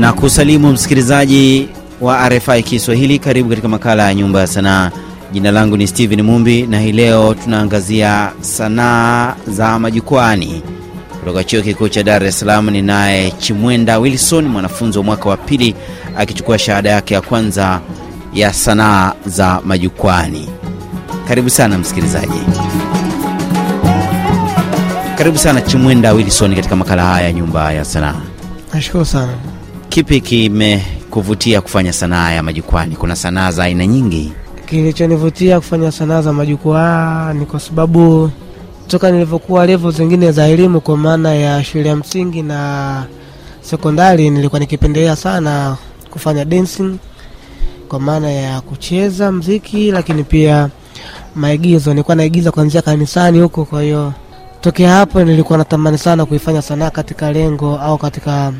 na kusalimu msikilizaji wa RFI Kiswahili. Karibu katika makala ya Nyumba ya Sanaa. Jina langu ni Steven Mumbi na hii leo tunaangazia sanaa za majukwani kutoka chuo kikuu cha Dar es Salaam. Ni naye Chimwenda Wilson, mwanafunzi wa mwaka wa pili akichukua shahada yake ya kwanza ya sanaa za majukwani. Karibu sana msikilizaji, karibu sana Chimwenda Wilson katika makala haya ya Nyumba ya Sanaa. Nashukuru sana. Kipi kimekuvutia kufanya sanaa ya majukwani? Kuna sanaa za aina nyingi. Kilichonivutia kufanya sanaa za majukwaa ni kwa sababu toka nilivyokuwa levo zingine za elimu, kwa maana ya shule ya msingi na sekondari, nilikuwa nikipendelea sana kufanya dancing, kwa maana ya kucheza mziki, lakini pia maigizo. Nilikuwa naigiza kuanzia kanisani huko. Kwa hiyo tokea hapo nilikuwa natamani sana kuifanya sanaa katika lengo au katika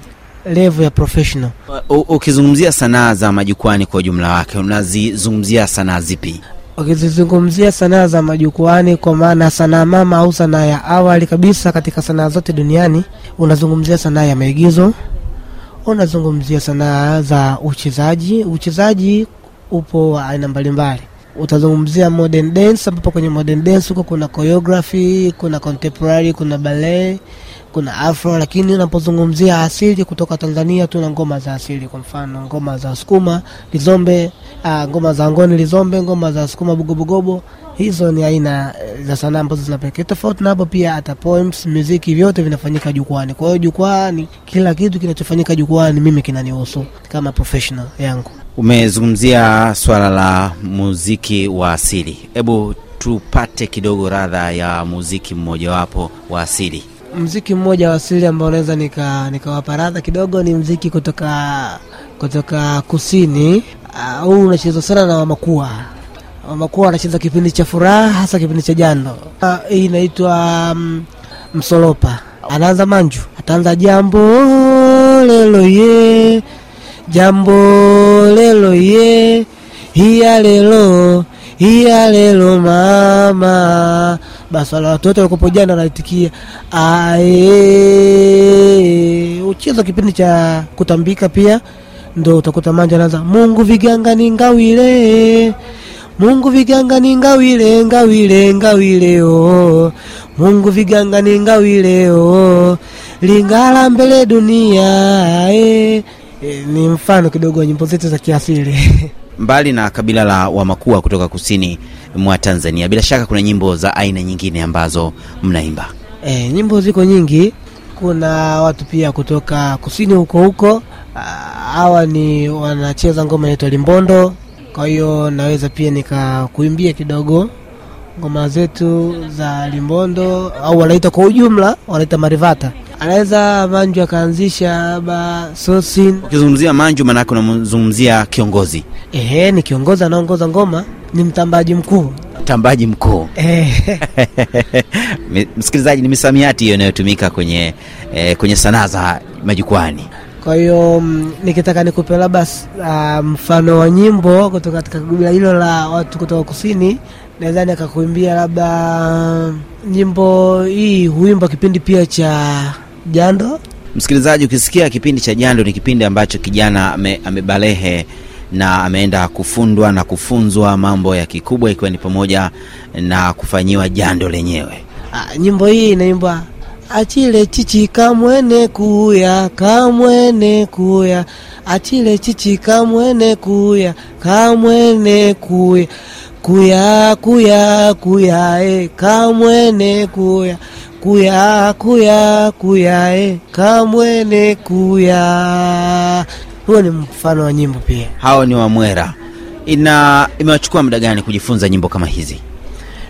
level ya professional. Ukizungumzia sanaa za majukwani kwa ujumla wake, unazizungumzia sanaa zipi? Ukizizungumzia sanaa za majukwani, kwa maana sanaa mama au sanaa ya awali kabisa katika sanaa zote duniani, unazungumzia sanaa ya maigizo, unazungumzia sanaa za uchezaji. Uchezaji upo wa aina mbalimbali. Utazungumzia modern dance, ambapo kwenye modern dance huko kuna choreography, kuna contemporary, kuna ballet, kuna afro. Lakini unapozungumzia asili kutoka Tanzania, tuna ngoma za asili, kwa mfano ngoma za sukuma lizombe, aa, ngoma za ngoni lizombe, ngoma za sukuma bugobugobo. Hizo ni aina eh, za sanaa ambazo zinapekee. Tofauti na pia hata poems, muziki, vyote vinafanyika jukwani. Kwa hiyo jukwani, kila kitu kinachofanyika jukwani mimi kinanihusu kama professional yangu. Umezungumzia swala la muziki wa asili, hebu tupate kidogo radha ya muziki mmojawapo wa asili. Mziki mmoja wa asili ambao naweza nika radha kidogo ni mziki kutoka kutoka kusini. Huu Huu unachezwa sana na Wamakua. Wamakua wanacheza kipindi cha furaha, hasa kipindi cha jando. Hii Hii inaitwa um, msolopa. Anaanza manju, ataanza jambo lelo ye, jambo lelo ye, hiya lelo hiya lelo mama. Basi wale watoto walikopo jana wanaitikia ae. Ucheza kipindi cha kutambika pia ndo utakuta manja anaanza Mungu viganga ni ngawile Mungu viganga ni ngawile ngawile ngawile. Mungu viganga ni ngawile. Lingala mbele dunia eh. E, ni mfano kidogo wa nyimbo zetu za kiasili Mbali na kabila la Wamakua kutoka kusini mwa Tanzania, bila shaka kuna nyimbo za aina nyingine ambazo mnaimba. E, nyimbo ziko nyingi. Kuna watu pia kutoka kusini huko huko, Ah, hawa ni wanacheza ngoma inaitwa limbondo. Kwa hiyo naweza pia nikakuimbia kidogo ngoma zetu za limbondo, au wanaita kwa ujumla wanaita marivata. Anaweza manju akaanzisha ba sosin. Ukizungumzia manju, maanake unamzungumzia kiongozi, Ehe, ni kiongozi anaongoza ngoma, ni mtambaji mkuu mtambaji mkuu. eh. Msikilizaji, ni misamiati hiyo inayotumika kwenye, eh, kwenye sanaa za majukwani. Kwa hiyo mm, nikitaka nikupe labda ah, mfano wa nyimbo kutoka katika kabila hilo la watu kutoka kusini, naweza akakuimbia labda nyimbo hii huimba kipindi pia cha jando. Msikilizaji, ukisikia kipindi cha jando, ni kipindi ambacho kijana ame, amebalehe na ameenda kufundwa na kufunzwa mambo ya kikubwa, ikiwa ni pamoja na kufanyiwa jando lenyewe. Ah, nyimbo hii inaimba achile chichi kamwene kuya kamwene kuya achile chichi kamwene kuya kamwene kuya kuya kuya kuya e kamwene kuya kuya kuya kuya e kamwene kuya. Huo ni mfano wa nyimbo pia. Hao ni Wamwera. Ina imewachukua muda gani kujifunza nyimbo kama hizi?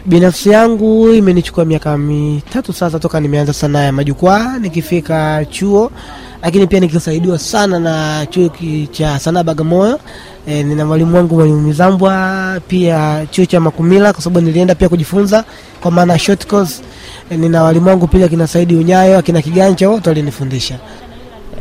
Binafsi yangu imenichukua miaka mitatu sasa toka nimeanza sanaa ya majukwaa nikifika chuo, lakini pia nikisaidiwa sana na chuo cha sanaa Bagamoyo. E, nina mwalimu wangu mwalimu Mizambwa, pia chuo cha Makumila kwa sababu nilienda pia kujifunza kwa maana short course. Nina walimu wangu pia kina Saidi Unyayo, akina Kiganja, wote walinifundisha.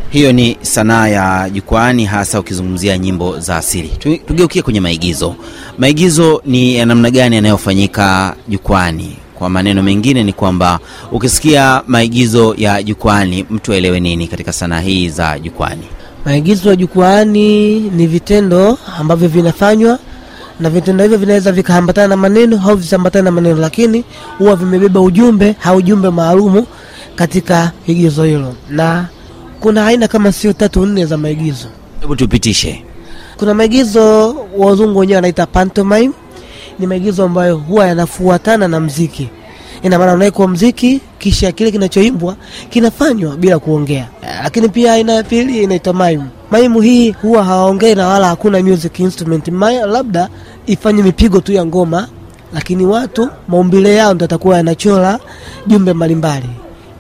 Hiyo ni sanaa ya jukwani, hasa ukizungumzia nyimbo za asili. Tu- Tugeukie kwenye maigizo. Maigizo ni ya namna gani yanayofanyika jukwani? Kwa maneno mengine ni kwamba ukisikia maigizo ya jukwani, mtu aelewe nini katika sanaa hii za jukwani? Maigizo ya jukwaani ni vitendo ambavyo vinafanywa na vitendo hivyo vinaweza vikaambatana na maneno au visiambatana na maneno, lakini huwa vimebeba ujumbe au ujumbe maalumu katika igizo hilo, na kuna aina kama sio tatu nne za maigizo. Hebu tupitishe. Kuna maigizo wazungu wenyewe wanaita pantomime, ni maigizo ambayo huwa yanafuatana na mziki. Ina maana unaikuwa mziki kisha kile kinachoimbwa kinafanywa bila kuongea. Lakini pia aina ya pili inaitwa maimu. Maimu hii huwa hawaongei na wala hakuna music instrument, labda ifanye mipigo tu ya ngoma, lakini watu maumbile yao ndo atakuwa yanachora jumbe mbalimbali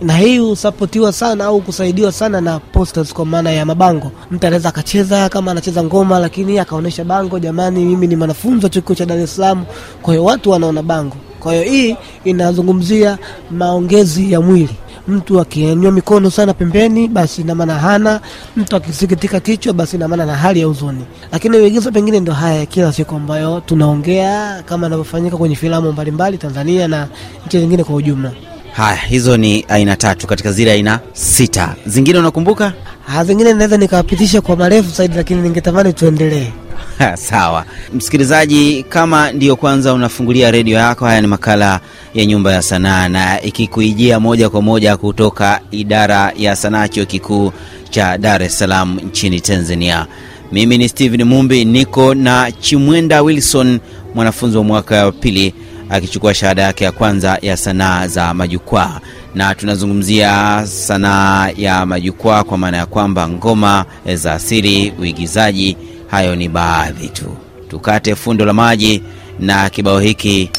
na hii husapotiwa sana au kusaidiwa sana na posters, kwa maana ya mabango. Mtu anaweza akacheza kama anacheza ngoma, lakini akaonyesha bango, jamani, mimi ni mwanafunzi wa chuo cha Dar es Salaam. Kwa hiyo watu wanaona bango. Kwa hiyo hii inazungumzia maongezi ya mwili. Mtu akinyanyua mikono sana pembeni, basi ina maana hana. Mtu akisikitika kichwa, basi ina maana na hali ya huzuni. Lakini maigizo pengine ndio haya ya kila siku ambayo tunaongea kama inavyofanyika kwenye filamu mbalimbali Tanzania na nchi zingine kwa ujumla. Haya, hizo ni aina tatu katika zile aina sita. Zingine unakumbuka? Ha, zingine naweza nikawapitisha kwa marefu zaidi, lakini ningetamani tuendelee. Sawa msikilizaji, kama ndiyo kwanza unafungulia redio yako, haya ni makala ya Nyumba ya Sanaa na ikikuijia moja kwa moja kutoka idara ya sanaa chuo kikuu cha Dar es Salaam nchini Tanzania. Mimi ni Steven Mumbi, niko na Chimwenda Wilson, mwanafunzi wa mwaka wa pili akichukua shahada yake ya kwanza ya sanaa za majukwaa, na tunazungumzia sanaa ya majukwaa kwa maana ya kwamba ngoma za asili, uigizaji. Hayo ni baadhi tu. Tukate fundo la maji na kibao hiki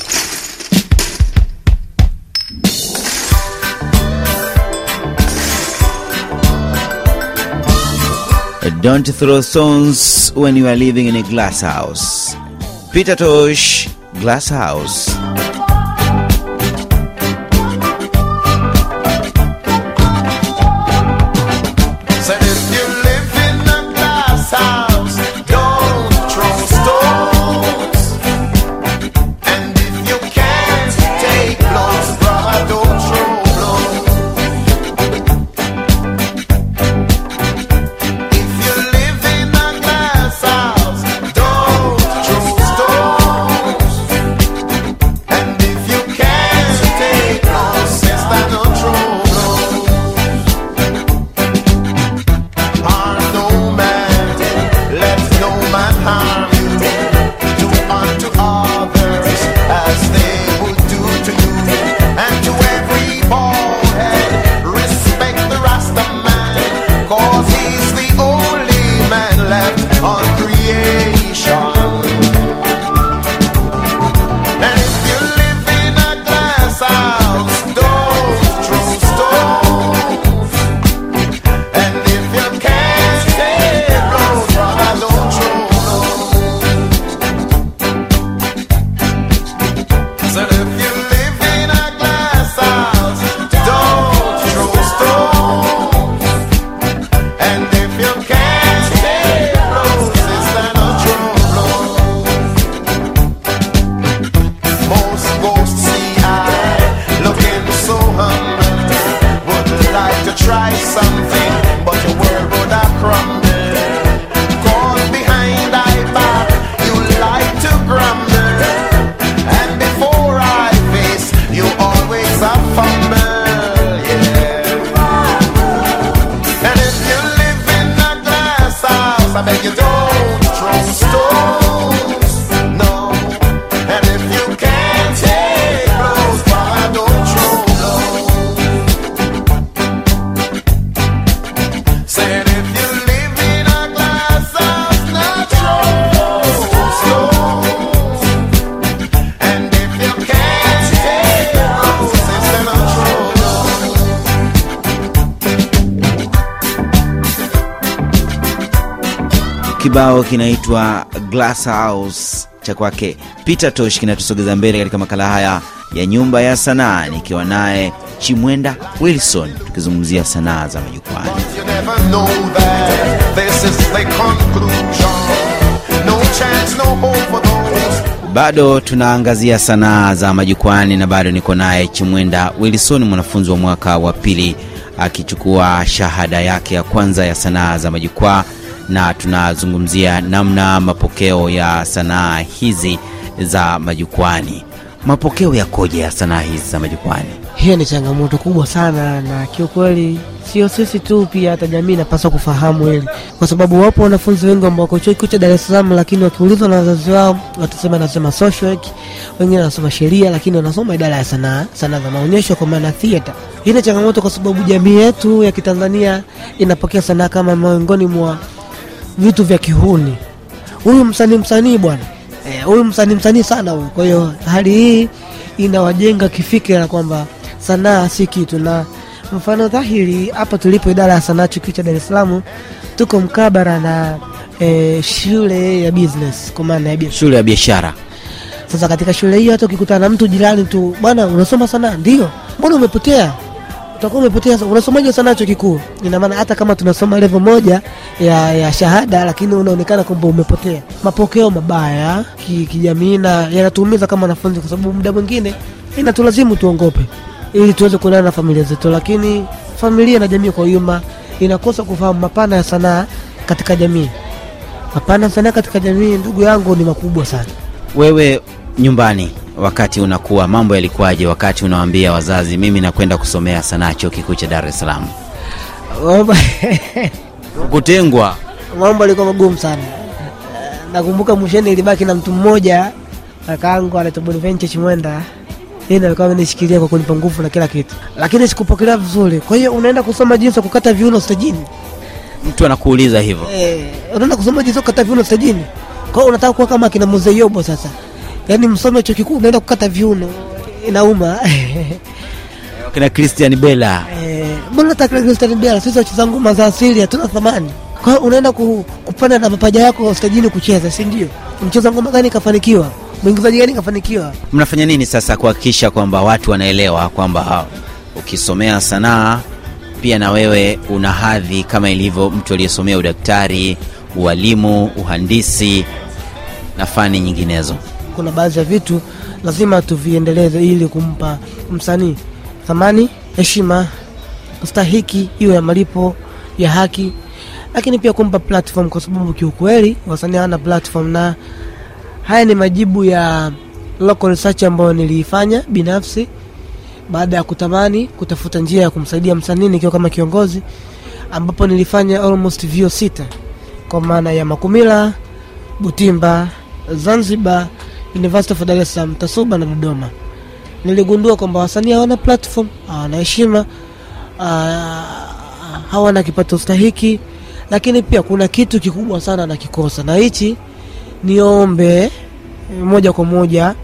Don't throw stones when you are living in a glass house. Peter Tosh, Glass House. Kibao kinaitwa Glass House cha kwake Peter Tosh kinatusogeza mbele katika makala haya ya Nyumba ya Sanaa, nikiwa naye Chimwenda Wilson tukizungumzia sanaa za majukwani. Bado tunaangazia sanaa za majukwani na bado niko naye Chimwenda Wilson, mwanafunzi wa mwaka wa pili akichukua shahada yake ya kwanza ya sanaa za majukwaa na tunazungumzia namna mapokeo ya sanaa hizi za majukwani. Mapokeo yakoje ya sanaa hizi za majukwani? hiyo ni changamoto kubwa sana na kiukweli sio sisi tu pia hata jamii inapaswa kufahamu hili kwa sababu wapo wanafunzi wengi ambao wako chuo kikuu cha dar es lakini wakiulizwa na wazazi wao watasema anasoma social wengine wanasoma sheria lakini wanasoma idara ya sanaa sanaa za maonyesho kwa maana theater hii ni changamoto kwa sababu jamii yetu ya kitanzania inapokea sanaa kama miongoni mwa vitu vya kihuni. Huyu msanii msanii bwana. Huyu huyu msanii msanii sana huyu. Kwa hiyo hali hii inawajenga kifikira kwamba sanaa si kitu. Na mfano dhahiri hapa tulipo idara ya sanaa chuo cha dar es salaam tuko mkabara na e, shule ya business kwa maana ya Shule ya biashara. Sasa katika shule hiyo hata ukikutana na mtu jirani tu bwana unasoma sanaa? Ndio. Mbona umepotea utakuwa umepotea unasomaje sana chuo kikuu? Ina maana hata kama tunasoma level moja ya, ya shahada lakini unaonekana kwamba umepotea. Mapokeo mabaya ki- kijamii na yanatuumiza kama wanafunzi kwa sababu muda mwingine inatulazimu tuongope ili tuweze kuendana na familia zetu. Lakini familia na jamii kwa ujumla inakosa kufahamu mapana ya sanaa katika jamii. Mapana ya sanaa katika jamii ndugu yangu ni makubwa sana. Wewe nyumbani wakati unakuwa mambo yalikuwaje wakati unawaambia wazazi mimi nakwenda kusomea sanaa chuo kikuu cha dar es salaam? Kutengwa. Mambo alikuwa magumu sana. Nakumbuka mwishoni ilibaki na mtu mmoja kakaangu anaitwa Bonaventure Chimwenda. Yeye alikuwa amenishikilia kwa kunipa nguvu na kila kitu. Lakini sikupokelea vizuri. Kwa hiyo unaenda kusoma jinsi ya kukata viuno stajini. Mtu anakuuliza hivyo. Eh, unaenda kusoma jinsi ya kukata viuno stajini. Kwa hiyo unataka kuwa kama akina Mzee Yobo sasa yaani msome chuo kikuu unaenda kukata viuno. Inauma. Kina christian Bella. Eh, mbona nataka Christian Bella? Sisi wacheza ngoma za asili hatuna thamani. Kwa hiyo unaenda ku, kupanda na mapaja yako stajini kucheza si ndio? Mcheza ngoma gani kafanikiwa? Mwingizaji gani kafanikiwa? Mnafanya nini sasa kuhakikisha kwamba watu wanaelewa kwamba ukisomea sanaa pia na wewe una hadhi kama ilivyo mtu aliyesomea udaktari ualimu uhandisi na fani nyinginezo kuna baadhi ya vitu lazima tuviendeleze ili kumpa msanii thamani heshima stahiki hiyo ya malipo ya haki lakini pia kumpa platform kwa sababu kiukweli wasanii hawana platform. Na haya ni majibu ya local research ambayo niliifanya binafsi baada ya kutamani kutafuta njia ya kumsaidia msanii nikiwa kama kiongozi ambapo nilifanya almost vio sita kwa maana ya makumila butimba zanzibar university of dar es salaam tasuba na dodoma. Niligundua kwamba wasanii hawana platform hawana heshima ah, hawana kipato stahiki lakini pia kuna kitu kikubwa sana nakikosa. Na hichi niombe eh, moja kwa moja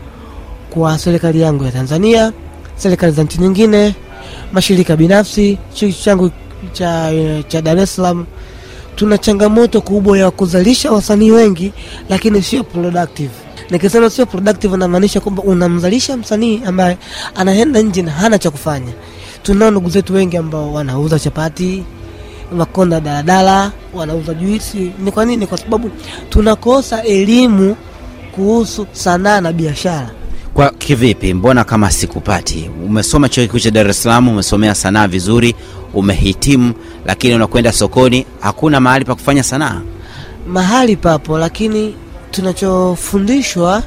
kwa serikali yangu ya tanzania serikali za nchi nyingine mashirika binafsi chuo changu cha, cha dar es salaam. Tuna changamoto kubwa ya kuzalisha wasanii wengi lakini sio productive nikisema sio productive namaanisha kwamba unamzalisha msanii ambaye anaenda nje na hana cha kufanya. Tunao ndugu zetu wengi ambao wanauza chapati makonda daladala wanauza juisi. Ni kwa nini? Kwa sababu tunakosa elimu kuhusu sanaa na biashara. Kwa kivipi? Mbona kama sikupati? Umesoma chuo kikuu cha dar es salaam umesomea sanaa vizuri umehitimu lakini unakwenda sokoni hakuna mahali pa kufanya sanaa? Mahali papo lakini tunachofundishwa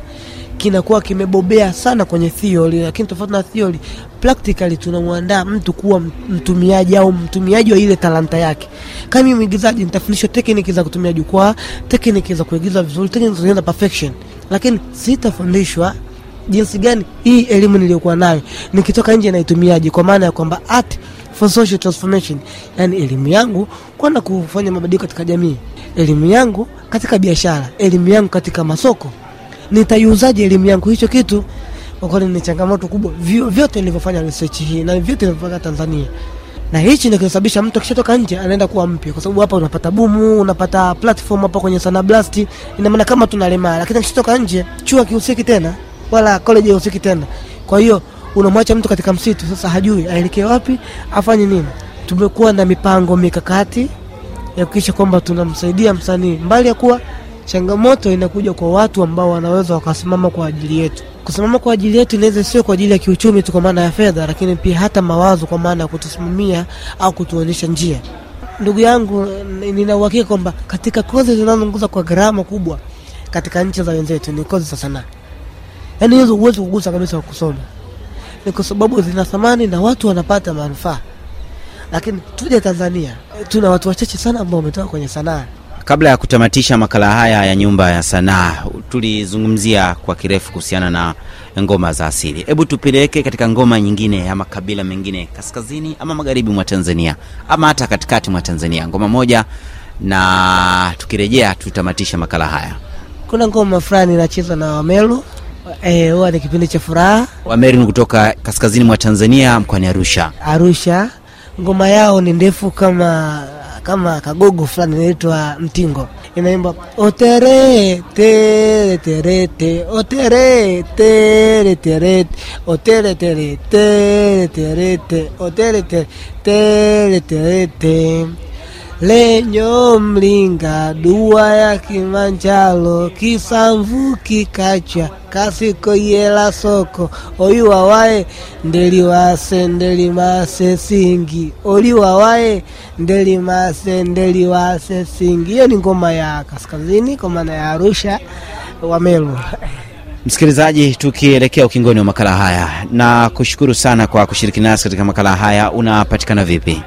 kinakuwa kimebobea sana kwenye theory lakini tofauti na theory practically tunamwandaa mtu kuwa mtumiaji au mtumiaji wa ile talanta yake. Kama mwigizaji nitafundishwa tekniki za kutumia jukwaa tekniki za kuigiza vizuri tekniki za perfection. Lakini sitafundishwa jinsi gani hii elimu niliyokuwa nayo nikitoka nje naitumiaji kwa maana ya kwamba art for social transformation. Yani elimu yangu kwenda kufanya mabadiliko katika jamii. Elimu yangu katika biashara. Elimu yangu katika masoko. Nitaiuzaje elimu yangu hicho kitu? Kwa kweli ni changamoto kubwa. Vyo- vyote nilivyofanya research hii na vyote nilivyofanya tanzania. Na hichi ndio kinasababisha mtu akishatoka nje anaenda kuwa mpya. Kwa sababu hapa unapata bumu unapata platform hapa kwenye sana blast. Ina maana kama tunalemaa lakini akishatoka nje chuo kihusiki tena. Wala college haihusiki tena. Kwa hiyo unamwacha mtu katika msitu sasa hajui aelekee wapi afanye nini? Tumekuwa na mipango mikakati ya kuhakikisha kwamba tunamsaidia msanii. Mbali ya kuwa changamoto inakuja kwa watu ambao wanaweza wakasimama kwa ajili yetu. Kusimama kwa ajili yetu inaweza sio kwa ajili ya kiuchumi tu kwa maana ya fedha lakini pia hata mawazo kwa maana ya kutusimamia au kutuonyesha njia. Ndugu yangu, nina kwamba katika kozi zinazoongoza kwa gharama kubwa katika nchi za wenzetu ni kozi za sanaa. Yaani hizo huwezi kugusa kabisa kusoma, ni kwa sababu zina thamani na watu wanapata manufaa. Lakini tuje Tanzania, tuna watu wachache sana ambao wametoka kwenye sanaa. Kabla ya kutamatisha makala haya ya Nyumba ya Sanaa, tulizungumzia kwa kirefu kuhusiana na ngoma za asili. Hebu tupeleke katika ngoma nyingine ya makabila mengine kaskazini ama magharibi mwa Tanzania ama hata katikati mwa Tanzania, ngoma moja, na tukirejea tutamatisha makala haya. Kuna ngoma fulani inachezwa na Wamelu, eh, huwa ni kipindi cha furaha Wameri ni kutoka kaskazini mwa Tanzania mkoani Arusha. Arusha. Ngoma yao ni ndefu kama kama kagogo fulani inaitwa mtingo, inaimba otere tere tere te otere tere tere otere tere tere tere otere tere tere tere te lenyo mlinga dua ya Kimanjalo kisamvu kikacha kasiko yela soko oyiwawaye ndeliwase ndelimase singi oliwawaye ndelimase ndeliwase singi. Hiyo ni ngoma ya kaskazini kwa maana ya Arusha Wamelu. Msikilizaji, tukielekea ukingoni wa makala haya, na kushukuru sana kwa kushiriki nasi katika makala haya. Unapatikana vipi?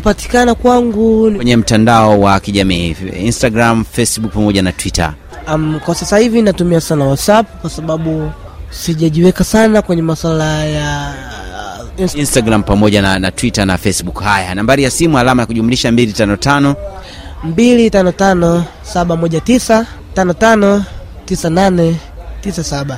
kupatikana kwangu kwenye mtandao wa kijamii Instagram, Facebook pamoja na Twitter? Um, kwa sasa hivi natumia sana WhatsApp kwa sababu sijajiweka sana kwenye masuala ya uh, Inst Instagram pamoja na, na Twitter na Facebook. Haya, nambari ya simu alama ya kujumlisha 255 255 719 55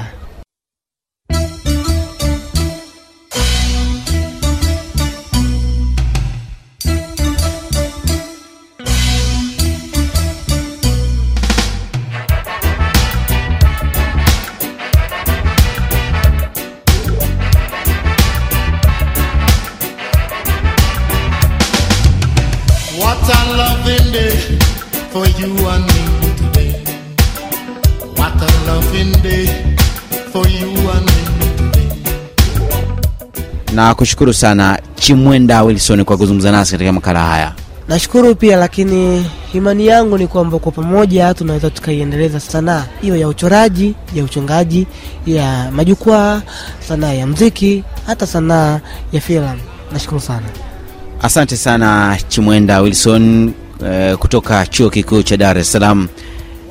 na kushukuru sana Chimwenda Wilson kwa kuzungumza nasi katika makala haya. Nashukuru pia, lakini imani yangu ni kwamba kwa pamoja tunaweza tukaiendeleza sanaa hiyo ya uchoraji, ya uchongaji, ya majukwaa, sanaa ya mziki, hata sanaa ya filamu. Nashukuru sana. Asante sana Chimwenda Wilson eh, kutoka chuo kikuu cha Dar es Salaam,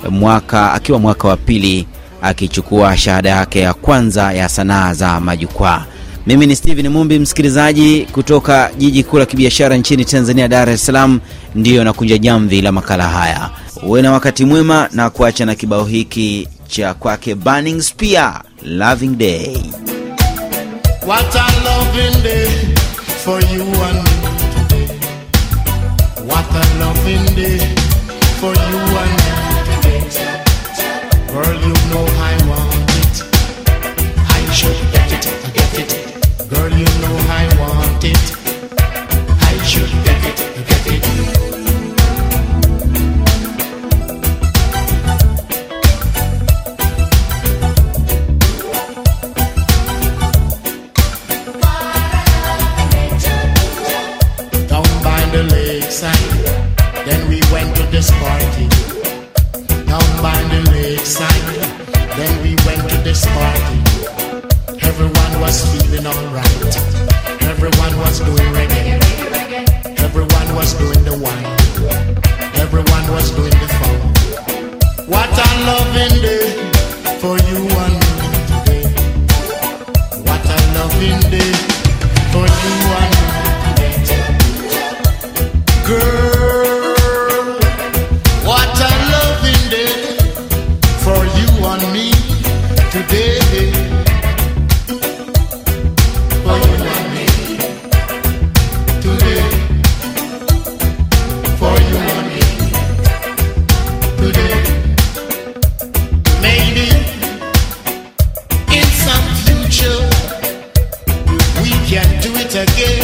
mwaka akiwa mwaka wa pili akichukua shahada yake ya kwanza ya sanaa za majukwaa. Mimi ni Steven Mumbi, msikilizaji kutoka jiji kuu la kibiashara nchini Tanzania, Dar es Salaam, ndiyo nakunja jamvi la makala haya. Uwe na wakati mwema na kuacha na kibao hiki cha kwake Burning Spear, Loving Day. What a loving day for you and me today. What a loving day for you and me today. Girl, you know sparkling the wine. Again